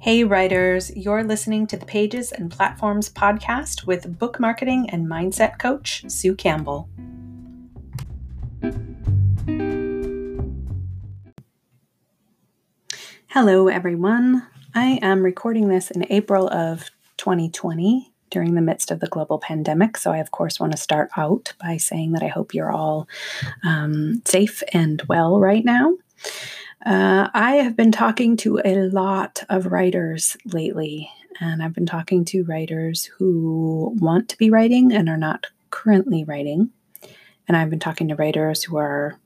Hey, writers, you're listening to the Pages and Platforms podcast with book marketing and mindset coach Sue Campbell. Hello, everyone. I am recording this in April of 2020 during the midst of the global pandemic. So, I, of course, want to start out by saying that I hope you're all um, safe and well right now. Uh, I have been talking to a lot of writers lately, and I've been talking to writers who want to be writing and are not currently writing. And I've been talking to writers who are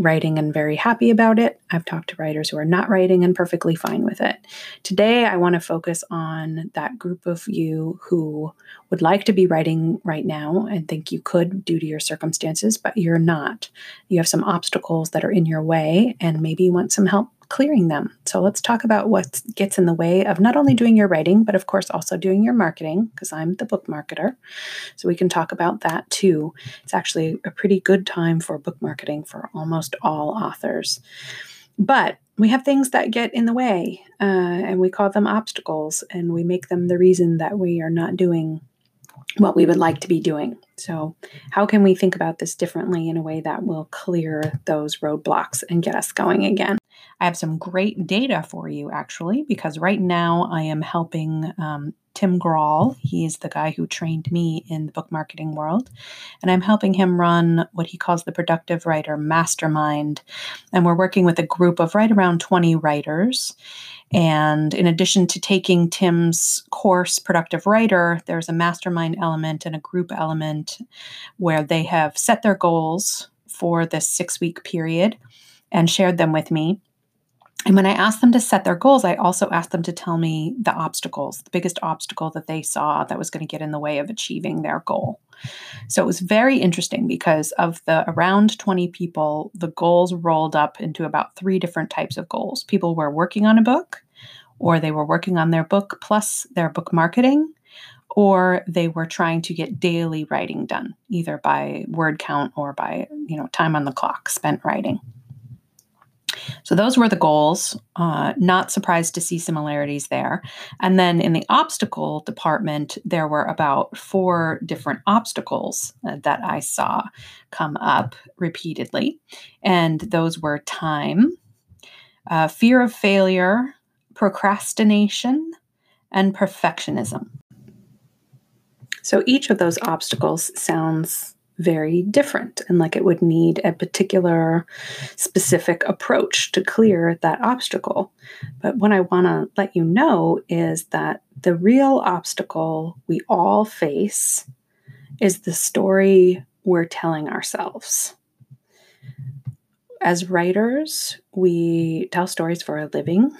writing and very happy about it. I've talked to writers who are not writing and perfectly fine with it. Today, I want to focus on that group of you who would like to be writing right now and think you could due to your circumstances, but you're not. You have some obstacles that are in your way, and maybe you want some help clearing them. So let's talk about what gets in the way of not only doing your writing, but of course also doing your marketing, because I'm the book marketer. So we can talk about that too. It's actually a pretty good time for book marketing for almost all authors. But we have things that get in the way, uh, and we call them obstacles, and we make them the reason that we are not doing what we would like to be doing. So, how can we think about this differently in a way that will clear those roadblocks and get us going again? I have some great data for you, actually, because right now I am helping um, Tim Grahl. He is the guy who trained me in the book marketing world. And I'm helping him run what he calls the Productive Writer Mastermind. And we're working with a group of right around 20 writers. And in addition to taking Tim's course, Productive Writer, there's a mastermind element and a group element where they have set their goals for this six week period and shared them with me. And when I asked them to set their goals, I also asked them to tell me the obstacles, the biggest obstacle that they saw that was going to get in the way of achieving their goal. So it was very interesting because of the around 20 people, the goals rolled up into about three different types of goals. People were working on a book, or they were working on their book plus their book marketing, or they were trying to get daily writing done, either by word count or by, you know, time on the clock spent writing. So those were the goals. Uh, not surprised to see similarities there. And then in the obstacle department, there were about four different obstacles uh, that I saw come up repeatedly. And those were time, uh, fear of failure, procrastination, and perfectionism. So each of those obstacles sounds very different and like it would need a particular specific approach to clear that obstacle. But what I want to let you know is that the real obstacle we all face is the story we're telling ourselves. As writers, we tell stories for a living.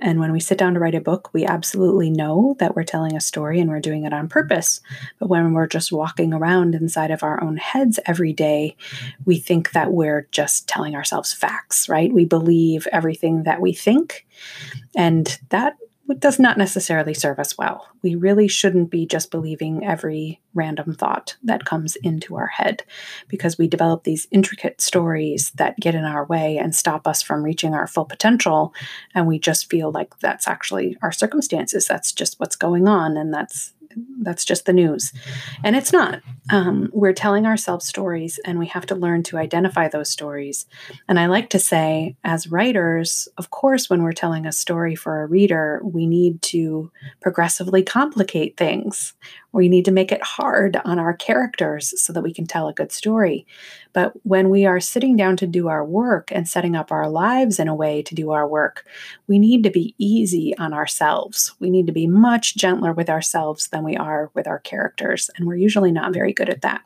And when we sit down to write a book, we absolutely know that we're telling a story and we're doing it on purpose. But when we're just walking around inside of our own heads every day, we think that we're just telling ourselves facts, right? We believe everything that we think. And that does not necessarily serve us well. We really shouldn't be just believing every random thought that comes into our head because we develop these intricate stories that get in our way and stop us from reaching our full potential. And we just feel like that's actually our circumstances. That's just what's going on. And that's that's just the news. And it's not. Um, we're telling ourselves stories and we have to learn to identify those stories. And I like to say, as writers, of course, when we're telling a story for a reader, we need to progressively complicate things. We need to make it hard on our characters so that we can tell a good story. But when we are sitting down to do our work and setting up our lives in a way to do our work, we need to be easy on ourselves. We need to be much gentler with ourselves than we are with our characters. And we're usually not very good at that.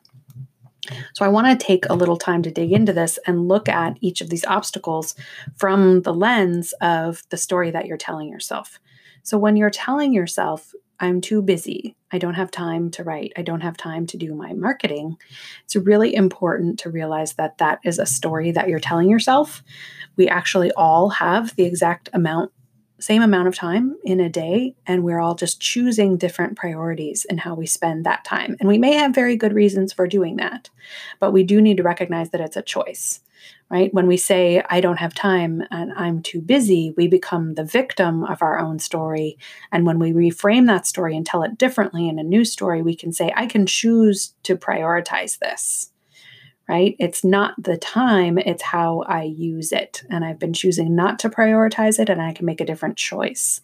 So, I want to take a little time to dig into this and look at each of these obstacles from the lens of the story that you're telling yourself. So, when you're telling yourself, I'm too busy. I don't have time to write. I don't have time to do my marketing. It's really important to realize that that is a story that you're telling yourself. We actually all have the exact amount, same amount of time in a day, and we're all just choosing different priorities in how we spend that time. And we may have very good reasons for doing that, but we do need to recognize that it's a choice. Right? When we say, I don't have time and I'm too busy, we become the victim of our own story. And when we reframe that story and tell it differently in a new story, we can say, I can choose to prioritize this, right? It's not the time, it's how I use it. And I've been choosing not to prioritize it, and I can make a different choice.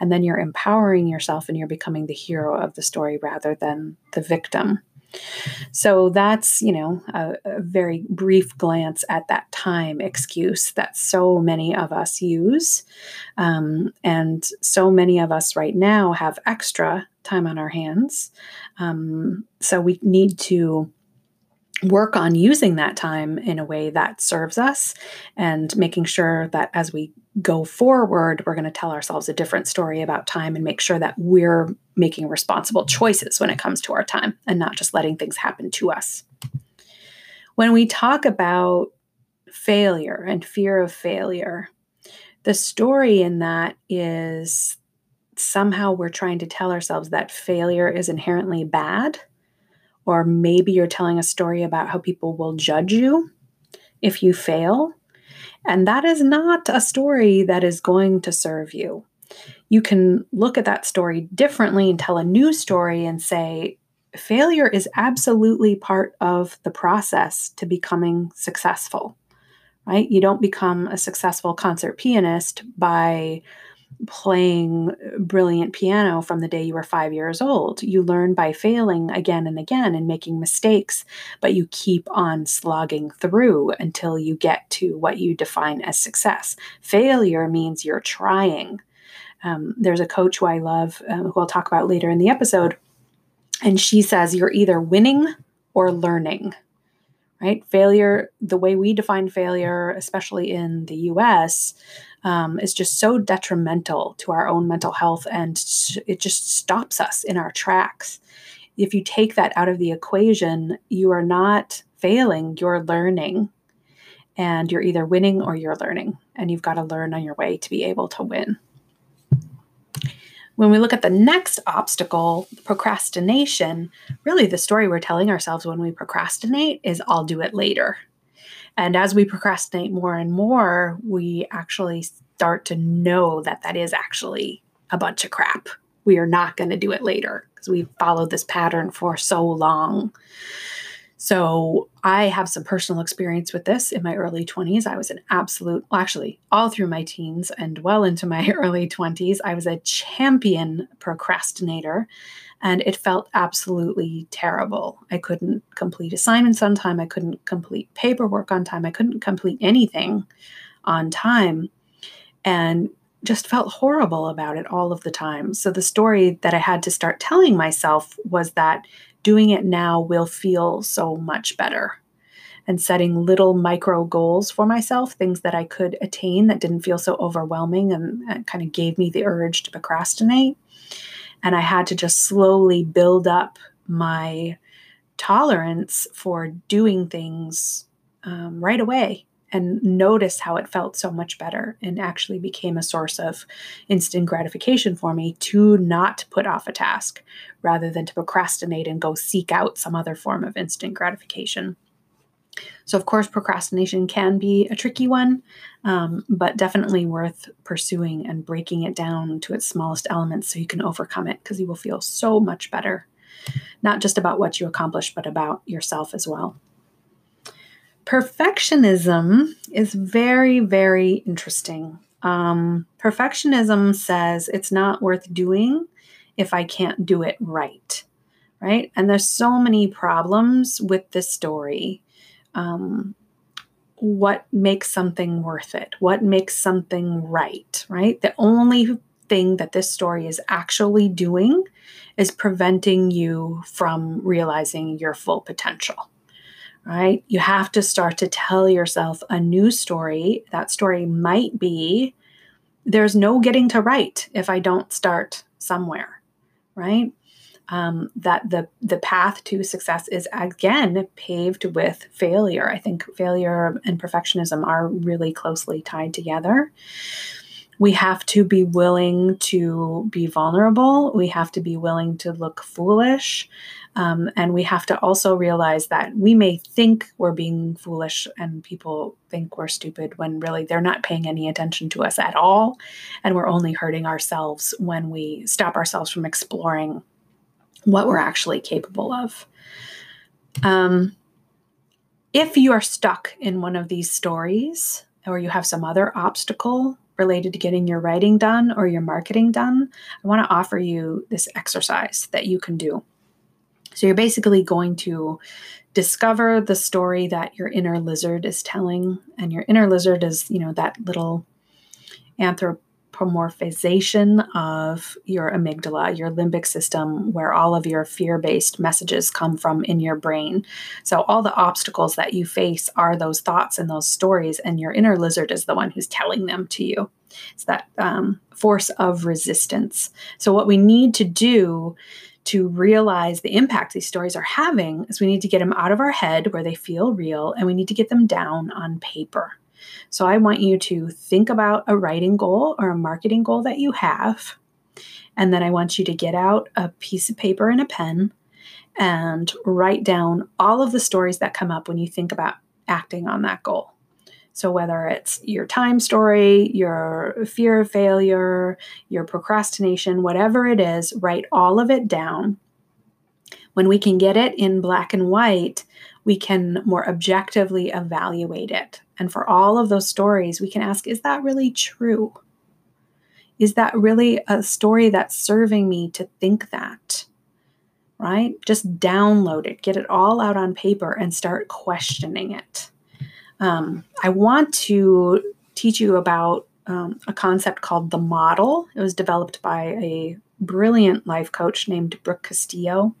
And then you're empowering yourself and you're becoming the hero of the story rather than the victim. So that's, you know, a, a, very brief glance at that time excuse that so many of us use. Um, and so many of us right now have extra time on our hands. Um, so we need to work on using that time in a way that serves us and making sure that as we go forward, we're going to tell ourselves a different story about time and make sure that we're making responsible choices when it comes to our time and not just letting things happen to us. When we talk about failure and fear of failure, the story in that is somehow we're trying to tell ourselves that failure is inherently bad or maybe you're telling a story about how people will judge you if you fail. And that is not a story that is going to serve you. You can look at that story differently and tell a new story and say, failure is absolutely part of the process to becoming successful, right? You don't become a successful concert pianist by playing brilliant piano from the day you were five years old. You learn by failing again and again and making mistakes, but you keep on slogging through until you get to what you define as success. Failure means you're trying. Um, there's a coach who I love, um, who I'll talk about later in the episode, and she says you're either winning or learning right? Failure, the way we define failure, especially in the US, um, is just so detrimental to our own mental health and it just stops us in our tracks. If you take that out of the equation, you are not failing, you're learning. And you're either winning or you're learning. And you've got to learn on your way to be able to win. When we look at the next obstacle, procrastination, really the story we're telling ourselves when we procrastinate is I'll do it later. And as we procrastinate more and more, we actually start to know that that is actually a bunch of crap. We are not going to do it later because we've followed this pattern for so long. So I have some personal experience with this in my early 20s. I was an absolute, well, actually, all through my teens and well into my early 20s, I was a champion procrastinator and it felt absolutely terrible. I couldn't complete assignments on time. I couldn't complete paperwork on time. I couldn't complete anything on time and just felt horrible about it all of the time. So the story that I had to start telling myself was that doing it now will feel so much better. And setting little micro goals for myself, things that I could attain that didn't feel so overwhelming and, and kind of gave me the urge to procrastinate. And I had to just slowly build up my tolerance for doing things um, right away and notice how it felt so much better and actually became a source of instant gratification for me to not put off a task rather than to procrastinate and go seek out some other form of instant gratification. So, of course, procrastination can be a tricky one, um, but definitely worth pursuing and breaking it down to its smallest elements so you can overcome it because you will feel so much better, not just about what you accomplished, but about yourself as well. Perfectionism is very, very interesting. Um, perfectionism says it's not worth doing if I can't do it right, right? And there's so many problems with this story. Um, what makes something worth it? What makes something right, right? The only thing that this story is actually doing is preventing you from realizing your full potential right? You have to start to tell yourself a new story. That story might be there's no getting to right if I don't start somewhere, right? Um, that the the path to success is again paved with failure. I think failure and perfectionism are really closely tied together. we have to be willing to be vulnerable. We have to be willing to look foolish. Um, and we have to also realize that we may think we're being foolish and people think we're stupid when really they're not paying any attention to us at all. And we're only hurting ourselves when we stop ourselves from exploring what we're actually capable of. Um, if you are stuck in one of these stories or you have some other obstacle related to getting your writing done or your marketing done, I want to offer you this exercise that you can do. So you're basically going to discover the story that your inner lizard is telling. And your inner lizard is, you know, that little anthropomorphization of your amygdala, your limbic system, where all of your fear based messages come from in your brain. So all the obstacles that you face are those thoughts and those stories, and your inner lizard is the one who's telling them to you. It's that um, force of resistance. So, what we need to do to realize the impact these stories are having is we need to get them out of our head where they feel real and we need to get them down on paper. So I want you to think about a writing goal or a marketing goal that you have. And then I want you to get out a piece of paper and a pen and write down all of the stories that come up when you think about acting on that goal. So, whether it's your time story, your fear of failure, your procrastination, whatever it is, write all of it down. When we can get it in black and white, we can more objectively evaluate it. And for all of those stories, we can ask is that really true? Is that really a story that's serving me to think that? Right? Just download it, get it all out on paper, and start questioning it. Um, I want to teach you about um, a concept called the model. It was developed by a brilliant life coach named Brooke Castillo.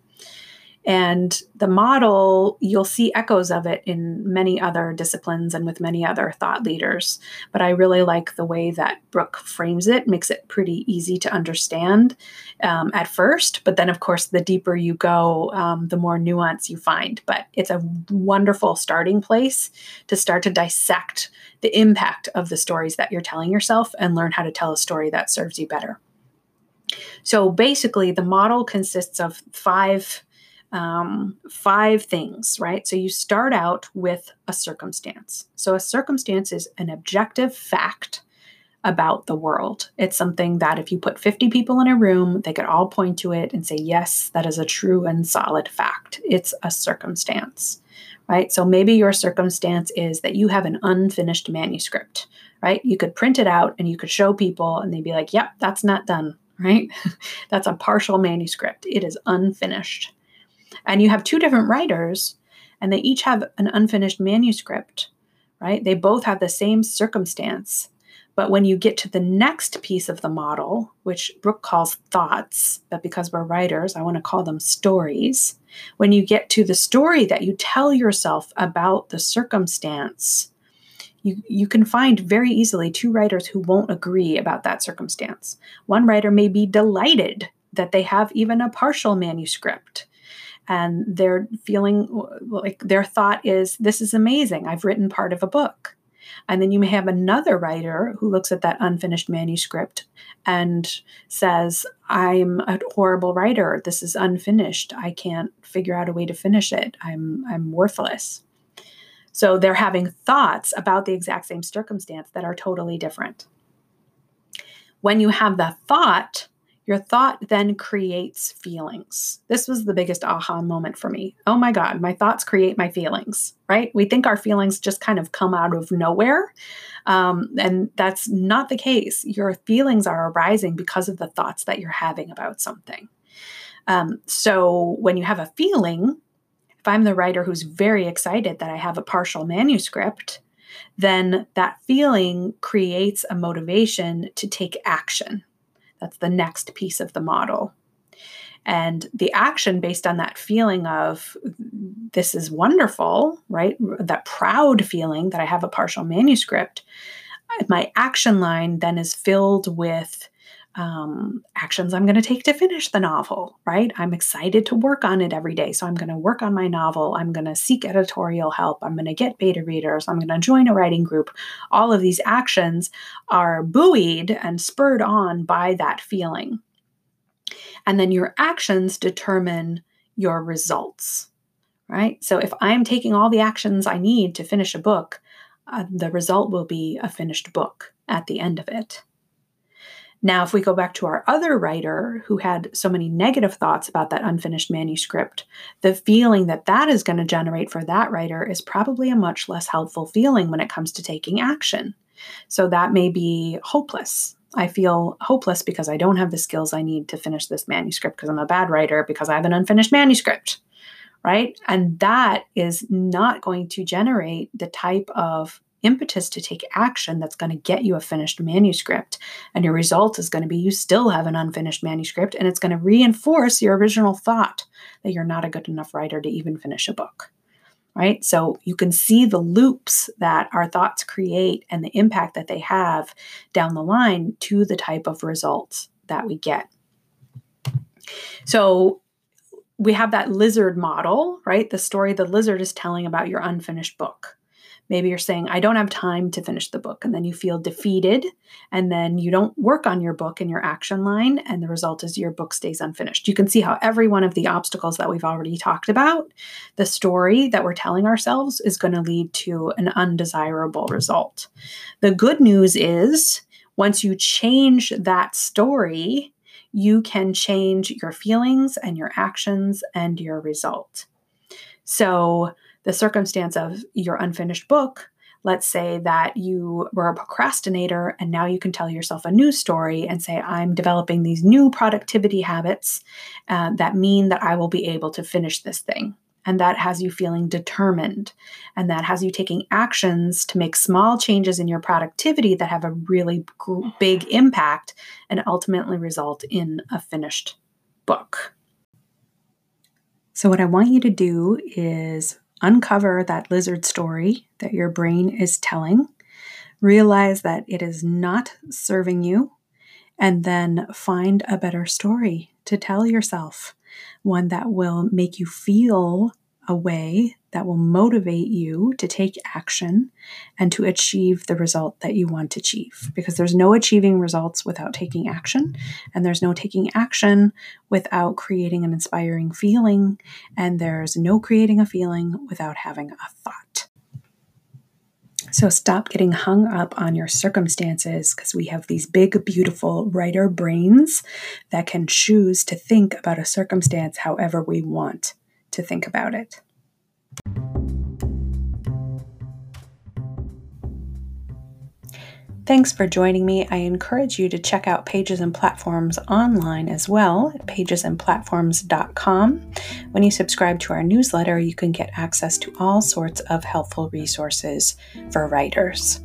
And the model, you'll see echoes of it in many other disciplines and with many other thought leaders. But I really like the way that Brooke frames it, makes it pretty easy to understand um, at first. But then, of course, the deeper you go, um, the more nuance you find. But it's a wonderful starting place to start to dissect the impact of the stories that you're telling yourself and learn how to tell a story that serves you better. So basically, the model consists of five um, five things, right? So you start out with a circumstance. So a circumstance is an objective fact about the world. It's something that if you put 50 people in a room, they could all point to it and say, yes, that is a true and solid fact. It's a circumstance, right? So maybe your circumstance is that you have an unfinished manuscript, right? You could print it out and you could show people and they'd be like, yep, that's not done, right? that's a partial manuscript. It is unfinished and you have two different writers and they each have an unfinished manuscript, right? They both have the same circumstance. But when you get to the next piece of the model, which Brooke calls thoughts, but because we're writers, I want to call them stories. When you get to the story that you tell yourself about the circumstance, you, you can find very easily two writers who won't agree about that circumstance. One writer may be delighted that they have even a partial manuscript and they're feeling like their thought is, This is amazing. I've written part of a book. And then you may have another writer who looks at that unfinished manuscript and says, I'm a horrible writer. This is unfinished. I can't figure out a way to finish it. I'm, I'm worthless. So they're having thoughts about the exact same circumstance that are totally different. When you have the thought your thought then creates feelings. This was the biggest aha moment for me. Oh my God, my thoughts create my feelings, right? We think our feelings just kind of come out of nowhere. Um, and that's not the case. Your feelings are arising because of the thoughts that you're having about something. Um, so when you have a feeling, if I'm the writer who's very excited that I have a partial manuscript, then that feeling creates a motivation to take action that's the next piece of the model. And the action based on that feeling of this is wonderful, right? That proud feeling that I have a partial manuscript. My action line then is filled with um, actions I'm going to take to finish the novel, right? I'm excited to work on it every day. So I'm going to work on my novel. I'm going to seek editorial help. I'm going to get beta readers. I'm going to join a writing group. All of these actions are buoyed and spurred on by that feeling. And then your actions determine your results, right? So if I'm taking all the actions I need to finish a book, uh, the result will be a finished book at the end of it. Now, if we go back to our other writer who had so many negative thoughts about that unfinished manuscript, the feeling that that is going to generate for that writer is probably a much less helpful feeling when it comes to taking action. So that may be hopeless. I feel hopeless because I don't have the skills I need to finish this manuscript because I'm a bad writer because I have an unfinished manuscript, right? And that is not going to generate the type of impetus to take action that's going to get you a finished manuscript. And your result is going to be you still have an unfinished manuscript, and it's going to reinforce your original thought that you're not a good enough writer to even finish a book. Right? So you can see the loops that our thoughts create and the impact that they have down the line to the type of results that we get. So we have that lizard model, right? The story the lizard is telling about your unfinished book. Maybe you're saying, I don't have time to finish the book. And then you feel defeated. And then you don't work on your book and your action line. And the result is your book stays unfinished. You can see how every one of the obstacles that we've already talked about, the story that we're telling ourselves is going to lead to an undesirable result. The good news is once you change that story, you can change your feelings and your actions and your result. So, the circumstance of your unfinished book, let's say that you were a procrastinator and now you can tell yourself a new story and say, I'm developing these new productivity habits uh, that mean that I will be able to finish this thing. And that has you feeling determined. And that has you taking actions to make small changes in your productivity that have a really big impact and ultimately result in a finished book. So, what I want you to do is uncover that lizard story that your brain is telling, realize that it is not serving you, and then find a better story to tell yourself, one that will make you feel a way that will motivate you to take action and to achieve the result that you want to achieve. Because there's no achieving results without taking action, and there's no taking action without creating an inspiring feeling, and there's no creating a feeling without having a thought. So stop getting hung up on your circumstances because we have these big, beautiful writer brains that can choose to think about a circumstance however we want to think about it. Thanks for joining me. I encourage you to check out Pages and Platforms online as well at pagesandplatforms.com. When you subscribe to our newsletter, you can get access to all sorts of helpful resources for writers.